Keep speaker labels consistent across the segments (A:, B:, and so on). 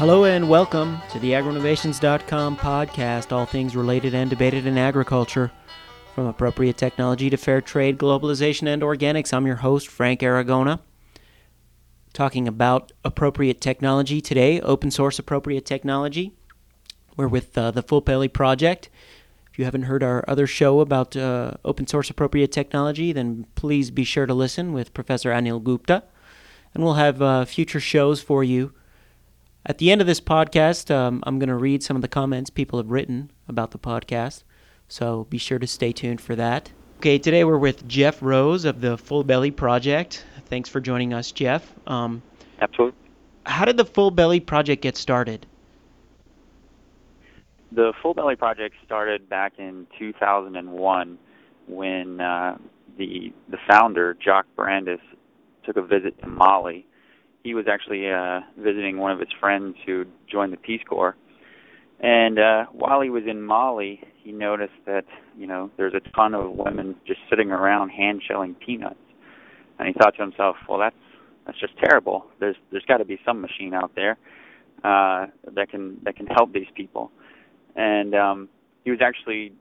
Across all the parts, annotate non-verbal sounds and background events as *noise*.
A: Hello and welcome to the agroinnovations.com podcast, all things related and debated in agriculture. From appropriate technology to fair trade, globalization, and organics, I'm your host, Frank Aragona. Talking about appropriate technology today, open source appropriate technology. We're with uh, the Full Belly Project. If you haven't heard our other show about uh, open source appropriate technology, then please be sure to listen with Professor Anil Gupta. And we'll have uh, future shows for you at the end of this podcast, um, I'm going to read some of the comments people have written about the podcast, so be sure to stay tuned for that. Okay, today we're with Jeff Rose of the Full Belly Project. Thanks for joining us, Jeff. Um,
B: Absolutely.
A: How did the Full Belly Project get started?
B: The Full Belly Project started back in 2001 when uh, the the founder, Jock Brandis, took a visit to Mali he was actually uh, visiting one of his friends who joined the Peace Corps. And uh, while he was in Mali, he noticed that you know there's a ton of women just sitting around hand shelling peanuts, and he thought to himself, well, that's that's just terrible. There's there's got to be some machine out there uh, that can that can help these people. And um, he was actually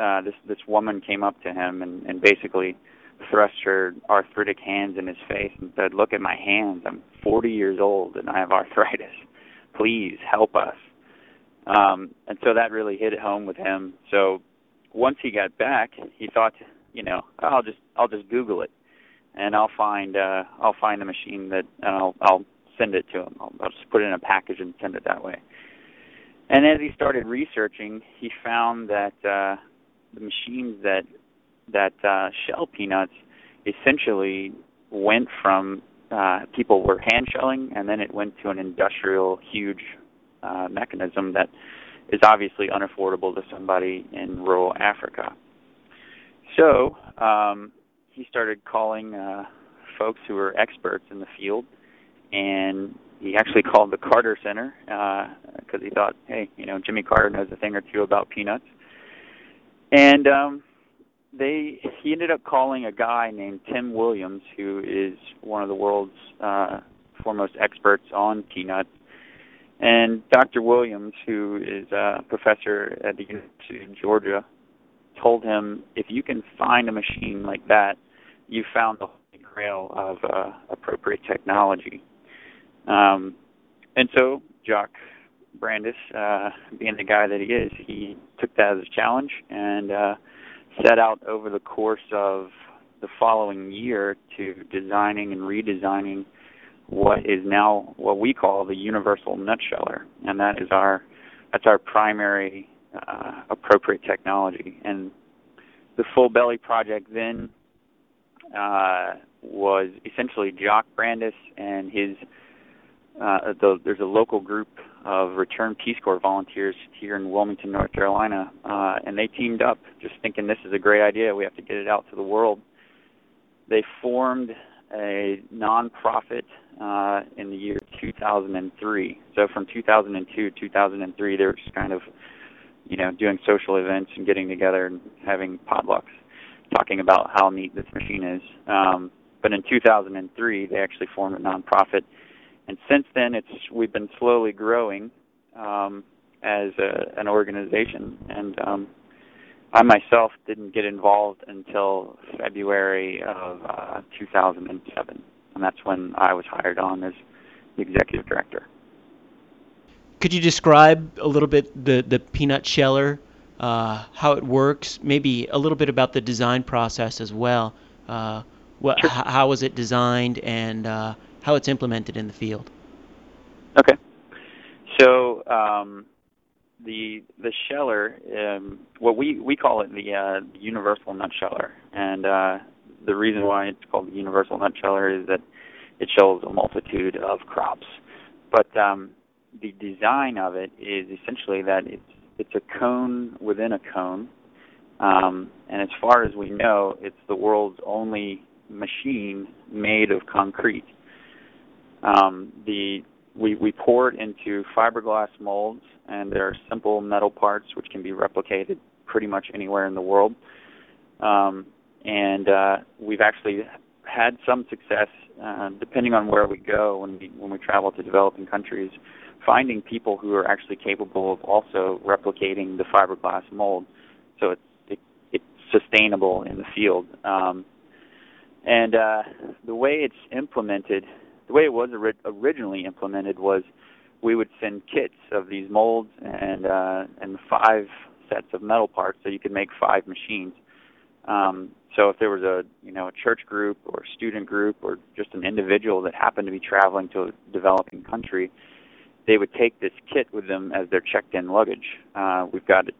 B: uh, this this woman came up to him and, and basically thrust her arthritic hands in his face and said, "Look at my hands. I'm 40 years old and I have arthritis. Please help us." Um, and so that really hit it home with him. So once he got back, he thought, you know, I'll just I'll just Google it, and I'll find uh, I'll find the machine that and I'll I'll send it to him. I'll, I'll just put it in a package and send it that way. And as he started researching, he found that uh, the machines that that uh, shell peanuts essentially went from uh, people were hand shelling, and then it went to an industrial, huge uh, mechanism that is obviously unaffordable to somebody in rural Africa. So um, he started calling uh, folks who were experts in the field, and he actually called the Carter Center because uh, he thought, hey, you know, Jimmy Carter knows a thing or two about peanuts. And um, they he ended up calling a guy named Tim Williams, who is one of the world's uh, foremost experts on peanuts. And Dr. Williams, who is a professor at the University of Georgia, told him, if you can find a machine like that, you found the holy grail of uh, appropriate technology. Um, and so Jock Brandis, uh, being the guy that he is, he took that as a challenge and uh, set out over the course of the following year to designing and redesigning what is now what we call the universal nutsheller, and that is our that's our primary uh, appropriate technology. And the Full Belly project then uh, was essentially Jock Brandis and his. Uh, the, there's a local group of returned Peace Corps volunteers here in Wilmington, North Carolina, uh, and they teamed up, just thinking this is a great idea. We have to get it out to the world. They formed a nonprofit uh, in the year 2003. So from 2002 to 2003, they were just kind of, you know, doing social events and getting together and having potlucks, talking about how neat this machine is. Um, but in 2003, they actually formed a nonprofit and since then it's we've been slowly growing um, as a, an organization and um, I myself didn't get involved until February of uh, 2007 and that's when I was hired on as the executive director.
A: Could you describe a little bit the the peanut sheller, uh, how it works, maybe a little bit about the design process as well? Uh, what, sure. h- how was it designed and uh, how it's implemented in the field.
B: Okay. So um, the the sheller, um, what we we call it the uh, universal nut sheller, and uh, the reason why it's called the universal nut sheller is that it shells a multitude of crops. But um, the design of it is essentially that it's it's a cone within a cone, um, and as far as we know, it's the world's only machine made of concrete. Um, the we, we pour it into fiberglass molds, and there are simple metal parts which can be replicated pretty much anywhere in the world. Um, and uh, we've actually had some success, uh, depending on where we go when we when we travel to developing countries, finding people who are actually capable of also replicating the fiberglass mold, so it's it, it's sustainable in the field. Um, and uh, the way it's implemented, the way it was ori- originally implemented was we would send kits of these molds and uh, and five sets of metal parts, so you could make five machines. Um, so if there was a you know a church group or a student group or just an individual that happened to be traveling to a developing country, they would take this kit with them as their checked-in luggage. Uh, we've got it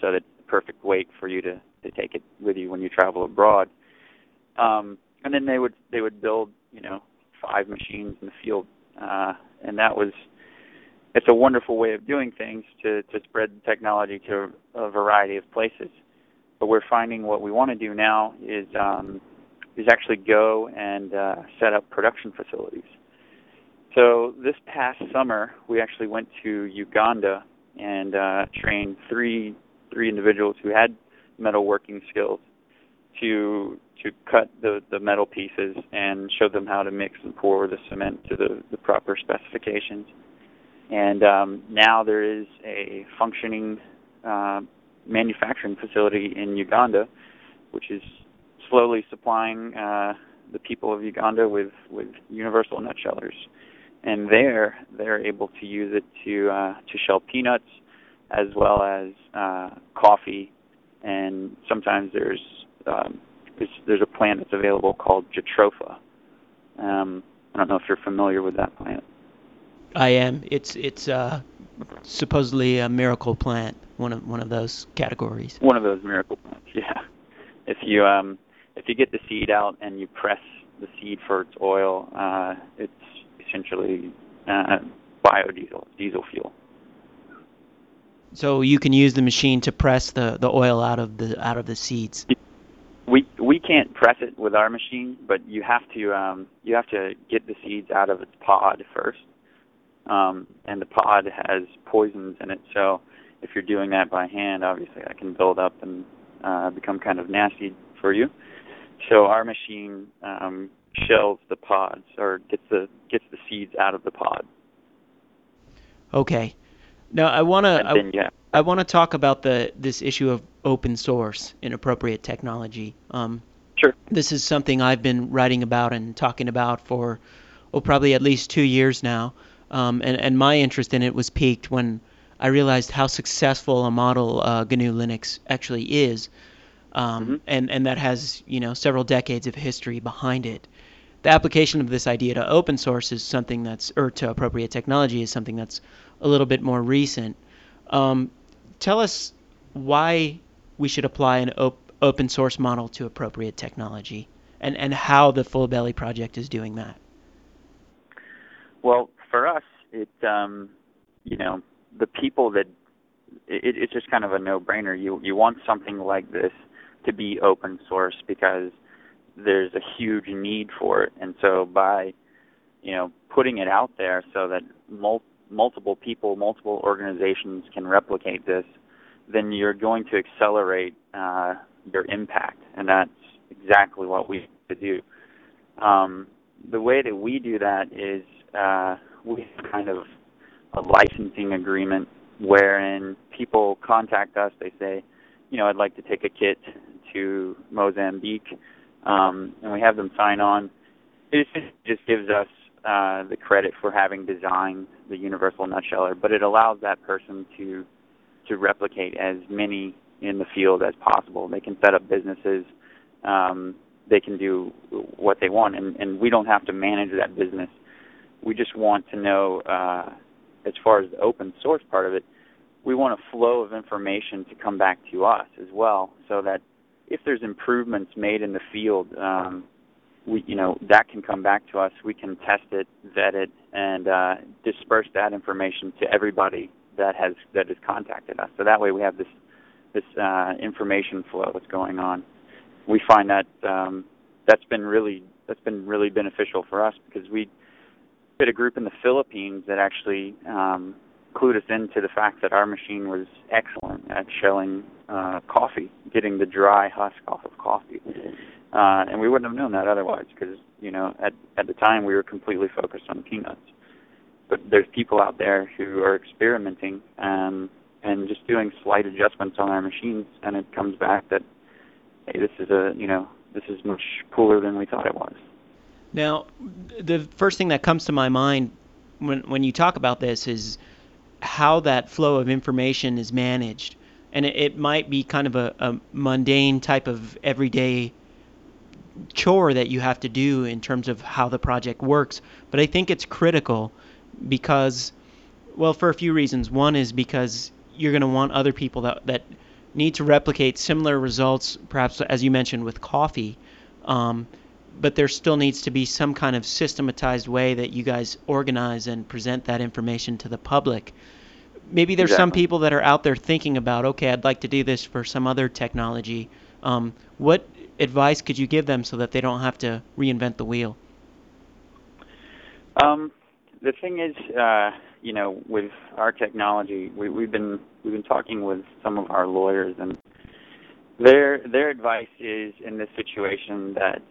B: so that perfect weight for you to to take it with you when you travel abroad. Um, and then they would they would build you know five machines in the field, uh, and that was it's a wonderful way of doing things to to spread technology to a variety of places. But we're finding what we want to do now is um, is actually go and uh, set up production facilities. So this past summer, we actually went to Uganda and uh, trained three three individuals who had metalworking skills to to cut the the metal pieces and show them how to mix and pour the cement to the the proper specifications. And um, now there is a functioning uh, manufacturing facility in Uganda, which is slowly supplying uh, the people of Uganda with with universal nutshellers. And there, they're able to use it to uh, to shell peanuts, as well as uh, coffee, and sometimes there's um, there's, there's a plant that's available called Jatropha. Um, I don't know if you're familiar with that plant.
A: I am. It's it's uh, supposedly a miracle plant, one of one of those categories.
B: One of those miracle plants, yeah. If you um, if you get the seed out and you press the seed for its oil, uh, it's essentially uh, biodiesel, diesel fuel.
A: So you can use the machine to press the, the oil out of the out of the seeds.
B: Can't press it with our machine, but you have to um, you have to get the seeds out of its pod first, um, and the pod has poisons in it. So if you're doing that by hand, obviously that can build up and uh, become kind of nasty for you. So our machine um, shells the pods or gets the gets the seeds out of the pod.
A: Okay. Now I want to
B: then yeah,
A: I want to talk about the this issue of open source in appropriate technology. Um,
B: sure.
A: this is something I've been writing about and talking about for, well, probably at least two years now. Um, and, and my interest in it was peaked when I realized how successful a model uh, GNU Linux actually is, um,
B: Mhm.
A: and and that has you know several decades of history behind it. The application of this idea to open source is something that's, or to appropriate technology is something that's a little bit more recent. Um, tell us why we should apply an op- open source model to appropriate technology, and and how the Full Belly project is doing that.
B: Well, for us, it um, you know the people that it, it's just kind of a no-brainer. You you want something like this to be open source because there's a huge need for it, and so by you know putting it out there so that mul- multiple people, multiple organizations can replicate this, then you're going to accelerate uh, your impact, and that's exactly what we to do. Um, the way that we do that is uh, we have kind of a licensing agreement wherein people contact us. They say, you know, I'd like to take a kit to Mozambique, um, and we have them sign on. It just- just gives us uh, the credit for having designed the universal nutsheller, but it allows that person to to replicate as many in the field as possible. They can set up businesses. Um, they can do what they want, and, and we don't have to manage that business. We just want to know, uh, as far as the open source part of it, we want a flow of information to come back to us as well, so that if there's improvements made in the field, um, we, you know, that can come back to us. We can test it, vet it, and uh, disperse that information to everybody that has that has contacted us. So that way, we have this this uh, information flow that's going on. We find that um, that's been really that's been really beneficial for us because we had a group in the Philippines that actually um, clued us into the fact that our machine was excellent at shelling uh, coffee, getting the dry husk off of coffee, uh, and we wouldn't have known that otherwise because you know at at the time we were completely focused on peanuts. but there's people out there who are experimenting um, and just doing slight adjustments on our machines, and it comes back that hey, this is a you know this is much cooler than we thought it was.
A: Now, the first thing that comes to my mind when when you talk about this is how that flow of information is managed, and it, it might be kind of a, a mundane type of everyday chore that you have to do in terms of how the project works, but I think it's critical because, well, for a few reasons. One is because you're going to want other people that that need to replicate similar results, perhaps as you mentioned with coffee. Um, but there still needs to be some kind of systematized way that you guys organize and present that information to the public. Maybe there's
B: exactly.
A: some people that are out there thinking about, okay, I'd like to do this for some other technology. Um, what advice could you give them so that they don't have to reinvent the wheel?
B: Um, the thing is, uh, you know, with our technology, we, we've been we've been talking with some of our lawyers, and their their advice is in this situation that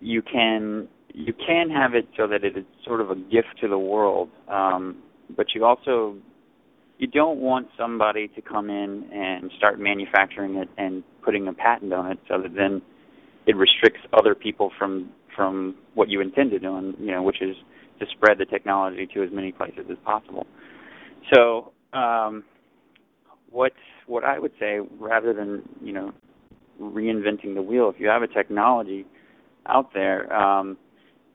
B: you can you can have it so that it is sort of a gift to the world, um, but you also you don't want somebody to come in and start manufacturing it and putting a patent on it so that then it restricts other people from from what you intended on, you know, which is to spread the technology to as many places as possible. So, um, what what I would say, rather than you know reinventing the wheel, if you have a technology out there, um,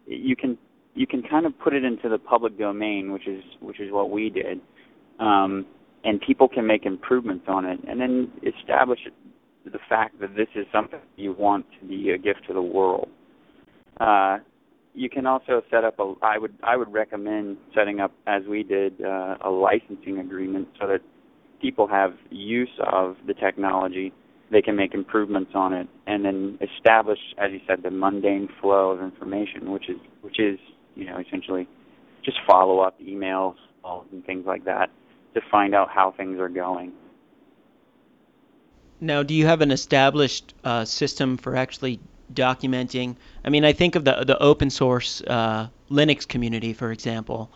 B: you can you can kind of put it into the public domain, which is which is what we did, um, and people can make improvements on it, and then establish the fact that this is something you want to be a gift to the world. Uh, you can also set up a. I would I would recommend setting up as we did uh, a licensing agreement so that people have use of the technology. They can make improvements on it, and then establish, as you said, the mundane flow of information, which is which is you know essentially just follow up emails and things like that to find out how things are going.
A: Now, do you have an established uh, system for actually documenting? I mean, I think of the the open source uh, Linux community, for example,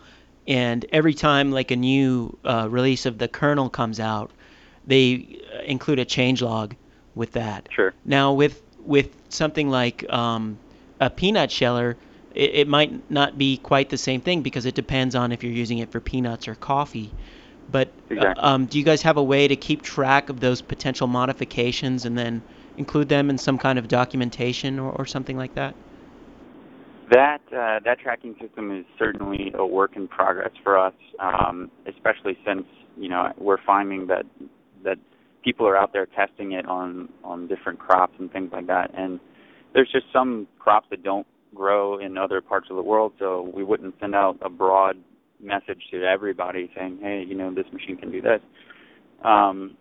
A: and every time like a new uh, release of the kernel comes out, they uh, include a changelog with that.
B: Sure.
A: Now, with with something like um, a peanut sheller, it, it might not be quite the same thing because it depends on if you're using it for peanuts or coffee. But
B: exactly.
A: uh, um, do you guys have a way to keep track of those potential modifications and then include them in some kind of documentation or, or something like that?
B: That uh, that tracking system is certainly a work in progress for us, um, especially since you know we're finding that that people are out there testing it on on different crops and things like that, and there's just some crops that don't grow in other parts of the world, so we wouldn't send out a broad message to everybody saying, "Hey, you know, this machine can do this." Um,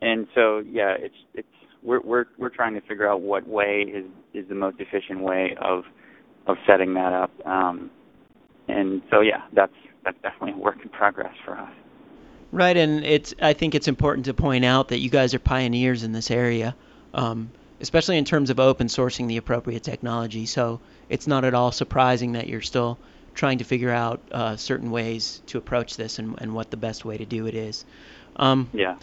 B: and so, yeah, it's it's we're we're we're trying to figure out what way is is the most efficient way of of setting that up. Um, and so, yeah, that's that's definitely a work in progress for us.
A: Right, and it's I think it's important to point out that you guys are pioneers in this area, um, especially in terms of open sourcing the appropriate technology. So it's not at all surprising that you're still trying to figure out uh, certain ways to approach this and, and what the best way to do it is. Um,
B: Yeah.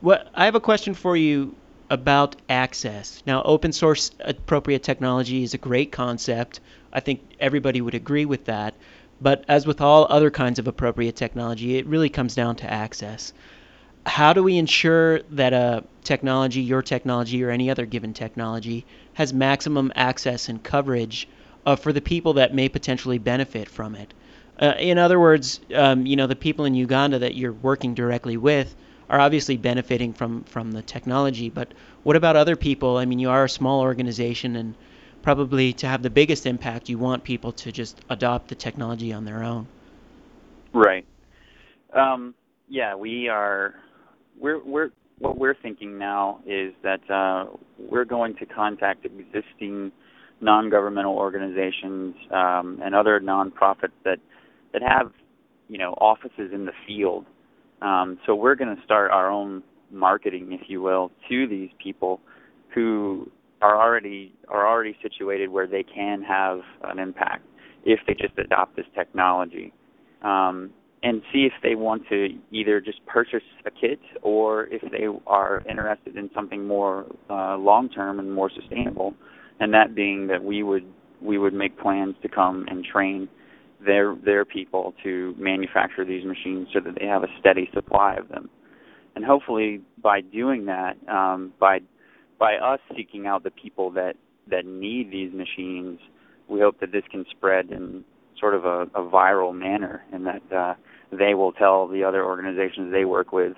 A: what I have a question for you about access. Now, open source appropriate technology is a great concept. I think everybody would agree with that. But as with all other kinds of appropriate technology, it really comes down to access. How do we ensure that a technology, your technology, or any other given technology, has maximum access and coverage uh, for the people that may potentially benefit from it? Uh, in other words, um, you know, the people in Uganda that you're working directly with are obviously benefiting from from the technology, but what about other people? I mean, you are a small organization, and probably to have the biggest impact, you want people to just adopt the technology on their own.
B: Right. Um, yeah, we are. We're we're what we're thinking now is that uh, we're going to contact existing non-governmental organizations um, and other nonprofits that that have you know offices in the field. Um, so we're going to start our own marketing, if you will, to these people who are already are already situated where they can have an impact if they just adopt this technology. um, and see if they want to either just purchase a kit or if they are interested in something more uh, long term and more sustainable. And that being that we would we would make plans to come and train their their people to manufacture these machines so that they have a steady supply of them. And hopefully, by doing that, um, by by us seeking out the people that that need these machines, we hope that this can spread in sort of a, a viral manner, and that uh, they will tell the other organizations they work with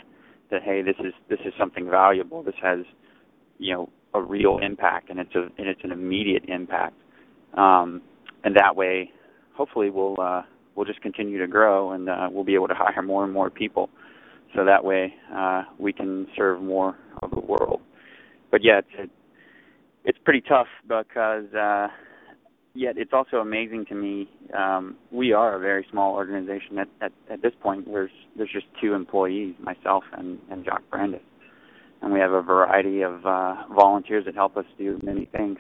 B: that hey, this is this is something valuable. This has you know a real impact, and it's a and it's an immediate impact. Um, and that way, hopefully, we'll uh, we'll just continue to grow, and uh, we'll be able to hire more and more people. So that way, uh, we can serve more of the world. But yeah, it's it, it's pretty tough because uh, yet it's also amazing to me. Um, we are a very small organization. At, at, at this point, there's there's just two employees, myself and, and Jock Brandis, and we have a variety of uh, volunteers that help us do many things.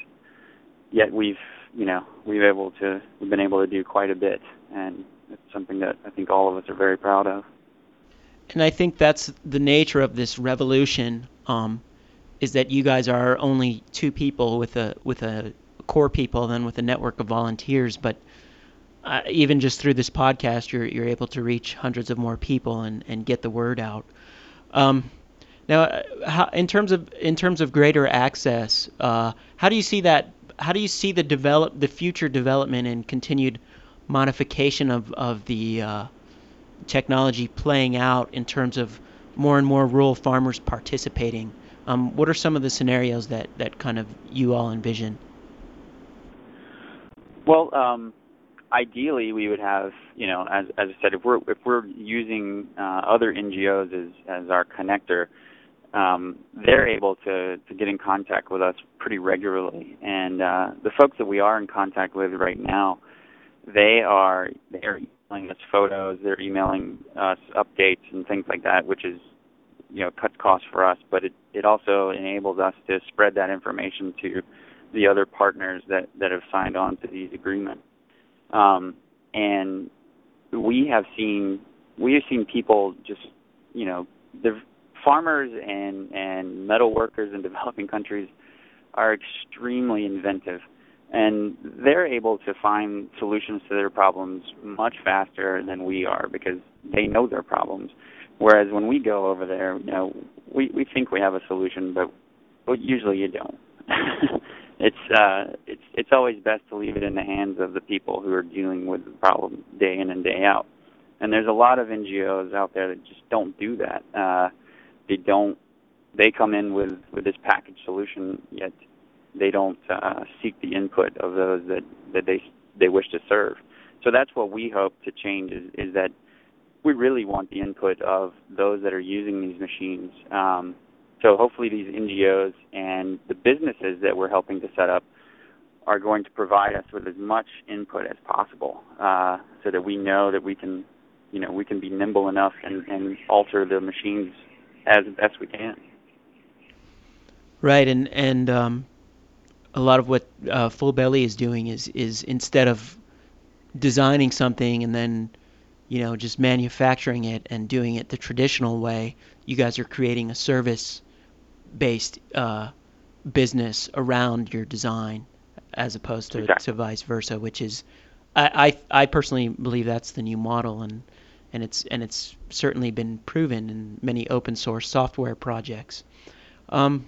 B: Yet we've you know we've able to we've been able to do quite a bit, and it's something that I think all of us are very proud of.
A: And I think that's the nature of this revolution. Um, is that you guys are only two people with a with a core people than with a network of volunteers. But uh, even just through this podcast, you're you're able to reach hundreds of more people and, and get the word out. Um, now, uh, how, in terms of in terms of greater access, uh, how do you see that? How do you see the develop the future development and continued modification of of the uh, technology playing out in terms of more and more rural farmers participating? Um, what are some of the scenarios that, that kind of you all envision?
B: Well, um, ideally, we would have, you know, as as I said, if we're if we're using uh, other NGOs as as our connector, um, they're able to to get in contact with us pretty regularly. And uh, the folks that we are in contact with right now, they are they are emailing us photos, they're emailing us updates and things like that, which is you know cuts costs for us, but it it also enables us to spread that information to the other partners that that have signed on to these agreements. Um, and we have seen we have seen people just you know the farmers and and metal workers in *laughs* developing countries are extremely inventive and they're able to find solutions to their problems much faster than we are because they know their problems whereas when we go over there you know we we think we have a solution but but usually you don't *laughs* it's uh it's it's always best to leave it in the hands of the people who are dealing with the problem day in and day out. And there's a lot of NGOs out there that just don't do that. Uh they don't they come in with with this package solution yet they don't uh seek the input of those that that they they wish to serve. So that's what we hope to change is is that we really want the input of those that are using these machines um so hopefully these NGOs and the businesses that we're helping to set up are going to provide us with as much input as possible, uh, so that we know that we can, you know, we can be nimble enough and, and alter the machines as best we can.
A: Right, and and um, a lot of what uh, Full Belly is doing is is instead of designing something and then you know just manufacturing it and doing it the traditional way, you guys are creating a service based uh, business around your design as opposed to,
B: exactly.
A: to vice versa, which is I, I, I personally believe that's the new model and and it's and it's certainly been proven in many open source software projects. Um,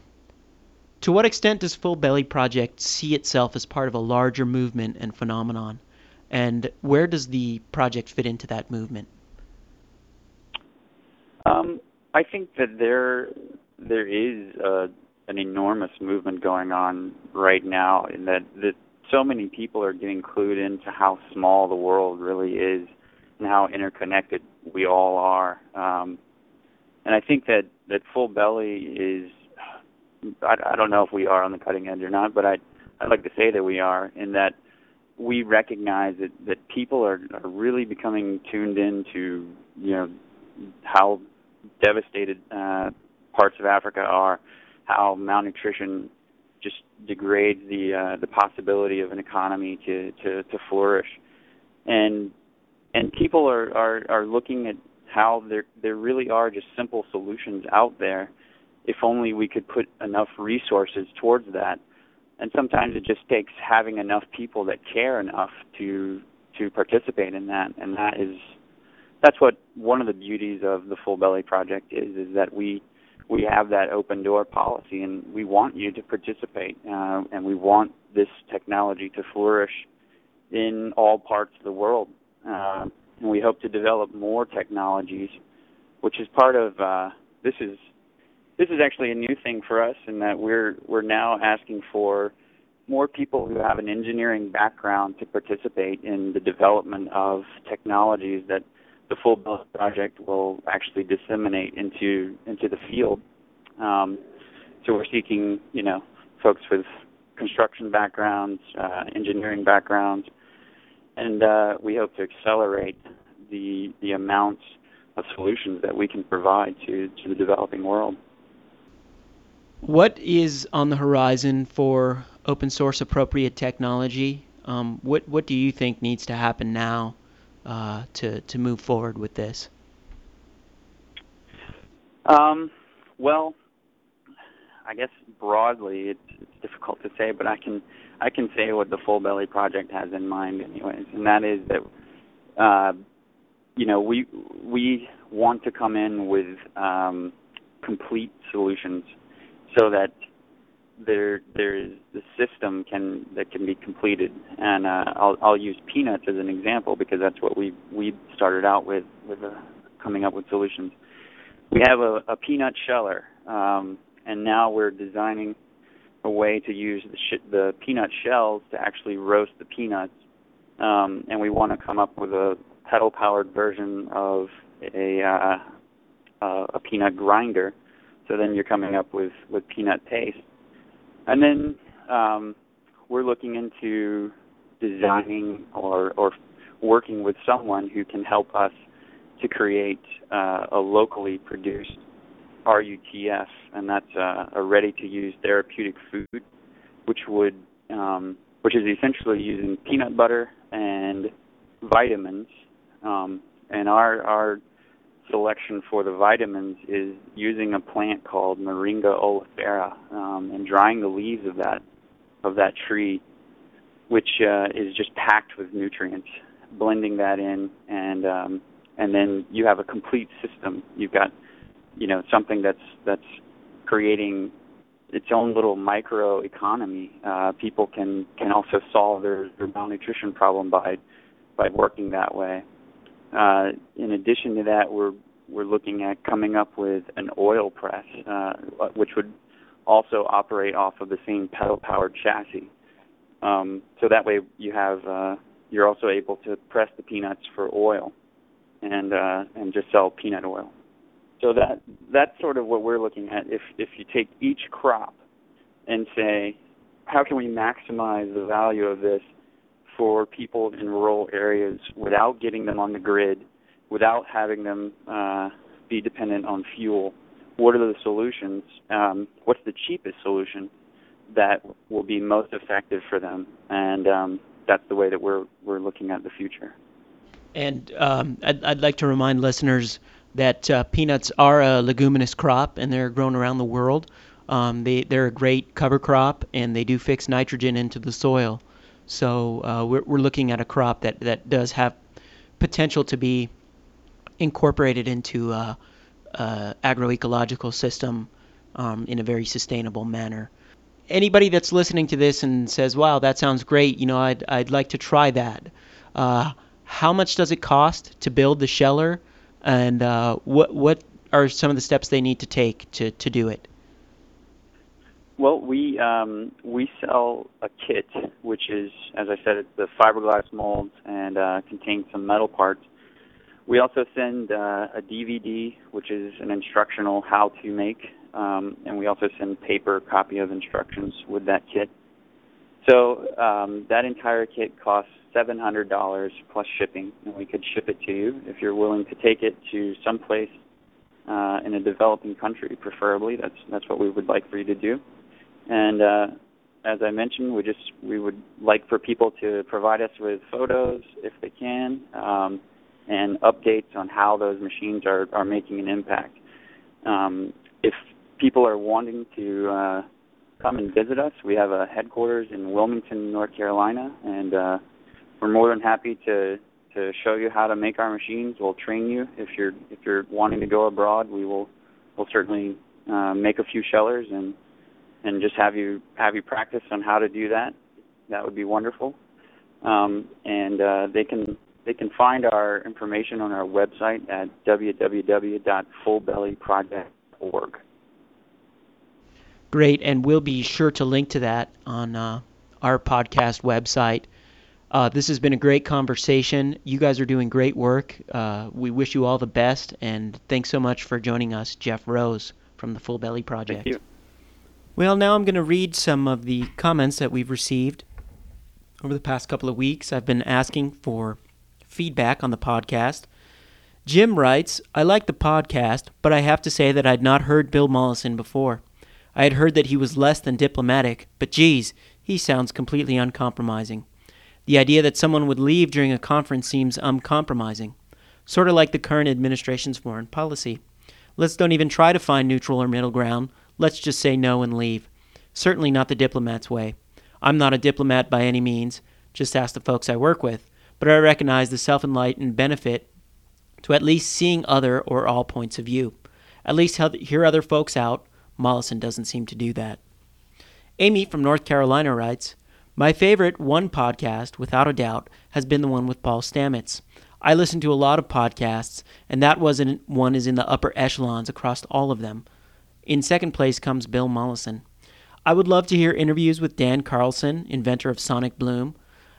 A: to what extent does Full Belly Project see itself as part of a larger movement and phenomenon? And where does the project fit into that movement?
B: Um, I think that there there is a, an enormous movement going on right now in that that so many people are getting clued into how small the world really is and how interconnected we all are. Um, and I think that that full belly is. I, I don't know if we are on the cutting edge or not, but I I'd like to say that we are in that we recognize that that people are, are really becoming tuned into you know how devastated uh, parts of Africa are, how malnutrition just degrades the uh, the possibility of an economy to, to, to flourish. And and people are, are, are looking at how there there really are just simple solutions out there if only we could put enough resources towards that. And sometimes it just takes having enough people that care enough to to participate in that. And that is that's what one of the beauties of the full belly project is is that we we have that open door policy and we want you to participate uh, and we want this technology to flourish in all parts of the world uh, and we hope to develop more technologies which is part of uh, this is this is actually a new thing for us in that we're we're now asking for more people who have an engineering background to participate in the development of technologies that the full belly project will actually disseminate into into the field. Um, so we're seeking, you know, folks with construction backgrounds, uh, engineering backgrounds, and uh, we hope to accelerate the the amounts of solutions that we can provide to to the developing world.
A: What is on the horizon for open source appropriate technology? Um, what what do you think needs to happen now uh, to to move forward with this?
B: Um, well, I guess broadly it's, it's difficult to say, but I can I can say what the Full Belly project has in mind, anyways, and that is that uh, you know we we want to come in with um, complete solutions so that there there's the system can that can be completed and uh, I'll I'll use peanuts as an example because that's what we we started out with with uh, coming up with solutions. We have a, a peanut sheller um, and now we're designing a way to use the sh- the peanut shells to actually roast the peanuts. Um, and we want to come up with a pedal powered version of a uh, uh, a peanut grinder. So then you're coming up with with peanut paste. And then um, we're looking into designing or, or working with someone who can help us to create uh, a locally produced RUTF, and that's uh, a ready-to-use therapeutic food, which would um, which is essentially using peanut butter and vitamins. Um, and our our selection for the vitamins is using a plant called Moringa oleifera um, and drying the leaves of that of that tree, which uh, is just packed with nutrients. Blending that in, and um, and then you have a complete system. You've got, you know, something that's that's creating its own little micro economy. Uh, people can can also solve their, their malnutrition problem by by working that way. Uh, in addition to that, we're we're looking at coming up with an oil press, uh, which would also operate off of the same pedal-powered chassis. Um, so that way, you have uh, you're also able to press the peanuts for oil, and uh, and just sell peanut oil. So that that's sort of what we're looking at. If if you take each crop and say, how can we maximize the value of this for people in rural areas without getting them on the grid, without having them uh, be dependent on fuel. What are the solutions? Um, what's the cheapest solution that will be most effective for them? And um, that's the way that we're we're looking at the future.
A: And um, I'd, I'd like to remind listeners that uh, peanuts are a leguminous crop, and they're grown around the world. Um, they they're a great cover crop, and they do fix nitrogen into the soil. So uh, we're, we're looking at a crop that, that does have potential to be incorporated into uh, uh, agroecological system um, in a very sustainable manner. Anybody that's listening to this and says, "Wow, that sounds great," you know, I'd I'd like to try that. Uh, how much does it cost to build the sheller, and uh, what what are some of the steps they need to take to to do it?
B: Well, we um, we sell a kit, which is, as I said, it's the fiberglass molds and uh, contains some metal parts. We also send uh, a DVD, which is an instructional how to make, um, and we also send paper copy of instructions with that kit. So um, that entire kit costs $700 plus shipping, and we could ship it to you if you're willing to take it to some place uh, in a developing country, preferably. That's that's what we would like for you to do. And uh, as I mentioned, we just we would like for people to provide us with photos if they can, um, and updates on how those machines are, are making an impact. Um, if people are wanting to uh, come and visit us, we have a headquarters in Wilmington, North Carolina, and uh, we're more than happy to to show you how to make our machines. We'll train you if you're if you're wanting to go abroad. We will we'll certainly uh, make a few shellers and and just have you have you practice on how to do that. That would be wonderful. Um, and uh, they can they can find our information on our website at www.fullbellyproject.org.
A: Great, and we'll be sure to link to that on uh, our podcast website. Uh, this has been a great conversation. You guys are doing great work. Uh, we wish you all the best, and thanks so much for joining us, Jeff Rose from the Full Belly Project.
B: Thank you.
A: Well, now I'm going to read some of the comments that we've received over the past couple of weeks. I've been asking for feedback on the podcast. Jim writes, I like the podcast, but I have to say that I'd not heard Bill Mollison before. I had heard that he was less than diplomatic, but geez, he sounds completely uncompromising. The idea that someone would leave during a conference seems uncompromising, sort of like the current administration's foreign policy. Let's don't even try to find neutral or middle ground. Let's just say no and leave. Certainly not the diplomat's way. I'm not a diplomat by any means, just ask the folks I work with, but I recognize the self enlightened benefit to at least seeing other or all points of view. At least hear other folks out, Mollison doesn't seem to do that. Amy from North Carolina writes My favorite one podcast, without a doubt, has been the one with Paul Stamets. I listen to a lot of podcasts, and that wasn't one is in the upper echelons across all of them. In second place comes Bill Mollison. I would love to hear interviews with Dan Carlson, inventor of Sonic Bloom,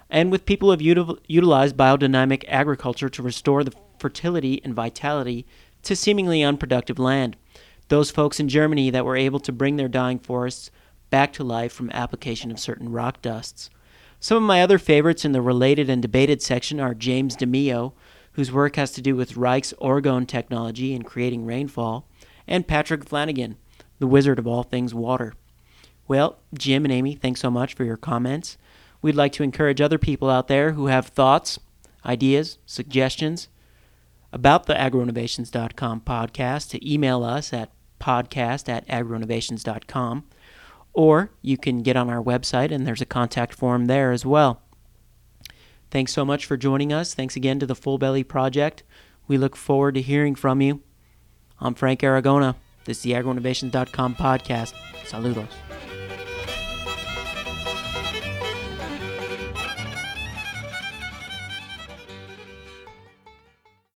A: and with people who have util- utilized biodynamic agriculture to restore the fertility and vitality to seemingly unproductive land those folks in Germany that were able to bring their dying forests back to life from application of certain rock dusts. Some of my other favorites in the related and debated section are James DeMeo, whose work has to do with Reich's orgone technology in creating rainfall, and Patrick Flanagan, the wizard of all things water. Well, Jim and Amy, thanks so much for your comments. We'd like to encourage other people out there who have thoughts, ideas, suggestions about the agroinnovations.com podcast to email us at podcast at agroinnovations.com. Or you can get on our website and there's a contact form there as well. Thanks so much for joining us. Thanks again to the Full Belly Project. We look forward to hearing from you. I'm Frank Aragona. This is the agroinnovations.com podcast. Saludos.